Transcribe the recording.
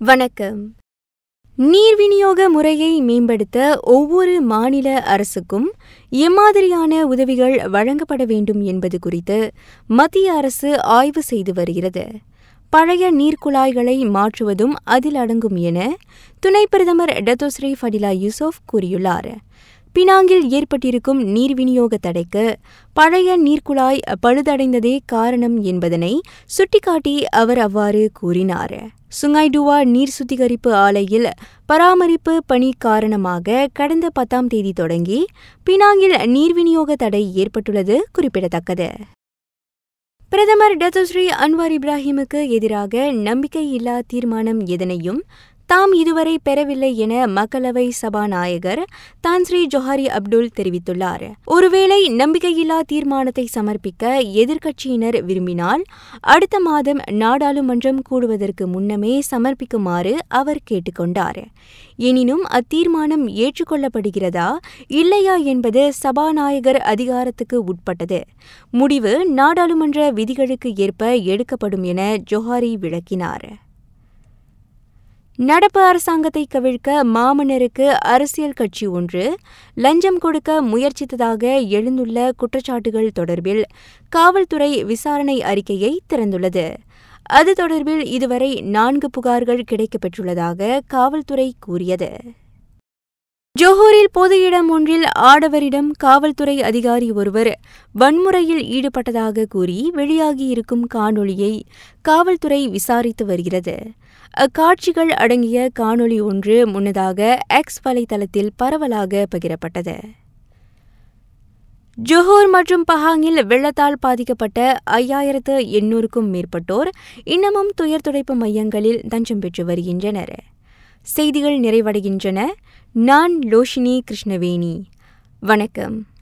வணக்கம். நீர் விநியோக முறையை மேம்படுத்த ஒவ்வொரு மாநில அரசுக்கும் எம்மாதிரியான உதவிகள் வழங்கப்பட வேண்டும் என்பது குறித்து மத்திய அரசு ஆய்வு செய்து வருகிறது. பழைய நீர்க்குழாய்களை மாற்றுவதும் அதில் அடங்கும் என துணை பிரதமர் டத்தோஸ்ரீ ஃபடிலா யூசுப் கூறியுள்ளார். பினாங்கில் ஏற்பட்டிருக்கும் நீர் விநியோக தடைக்கு பழைய நீர்க்குழாய் பழுதடைந்ததே காரணம் என்பதனை சுட்டிக்காட்டி அவர் அவ்வாறு கூறினார். சுங்காய்டுவா நீர் சுத்திகரிப்பு ஆலையில் பராமரிப்பு பணி காரணமாக கடந்த பத்தாம் தேதி தொடங்கி பினாங்கில் நீர் விநியோக தடை ஏற்பட்டுள்ளது குறிப்பிடத்தக்கது. பிரதமர் டத்துஸ்ரீ அன்வார் இப்ராஹிமுக்கு எதிராக நம்பிக்கையில்லா தீர்மானம் எதனையும் தாம் இதுவரை பெறவில்லை என மக்களவை சபாநாயகர் தான்ஸ்ரீ ஜொஹாரி அப்துல் தெரிவித்துள்ளார். ஒருவேளை நம்பிக்கையில்லா தீர்மானத்தை சமர்ப்பிக்க எதிர்க்கட்சியினர் விரும்பினால் அடுத்த மாதம் நாடாளுமன்றம் கூடுவதற்கு முன்னமே சமர்ப்பிக்குமாறு அவர் கேட்டுக்கொண்டார். எனினும் அத்தீர்மானம் ஏற்றுக்கொள்ளப்படுகிறதா இல்லையா என்பது சபாநாயகர் அதிகாரத்துக்கு உட்பட்டது. முடிவு நாடாளுமன்ற விதிகளுக்கு ஏற்ப எடுக்கப்படும் என ஜொஹாரி விளக்கினார். நடப்பு அரசாங்கத்தை கவிழ்க்க மாமன்னருக்கு அரசியல் கட்சி ஒன்று லஞ்சம் கொடுக்க முயற்சித்ததாக எழுந்துள்ள குற்றச்சாட்டுகள் தொடர்பில் காவல்துறை விசாரணை அறிக்கையை திறந்துள்ளது. அது தொடர்பில் இதுவரை நான்கு புகார்கள் கிடைக்கப்பெற்றுள்ளதாக காவல்துறை கூறியது. ஜோஹூரில் பொது இடம் ஒன்றில் ஆடவரிடம் காவல்துறை அதிகாரி ஒருவர் வன்முறையில் ஈடுபட்டதாக கூறி வெளியாகியிருக்கும் காணொளியை காவல்துறை விசாரித்து வருகிறது. அக்காட்சிகள் அடங்கிய காணொளி ஒன்று முன்னதாக எக்ஸ் வலைதளத்தில் பரவலாக பகிரப்பட்டது. ஜொஹூர் மற்றும் பஹாங்கில் வெள்ளத்தால் பாதிக்கப்பட்ட ஐயாயிரத்து எண்ணூறுக்கும் மேற்பட்டோர் இன்னமும் துயர் துடைப்பு மையங்களில் தஞ்சம் பெற்று வருகின்றனர். செய்திகள் நிறைவடைகின்றன. நான் லோஷினி கிருஷ்ணவேணி. வணக்கம்.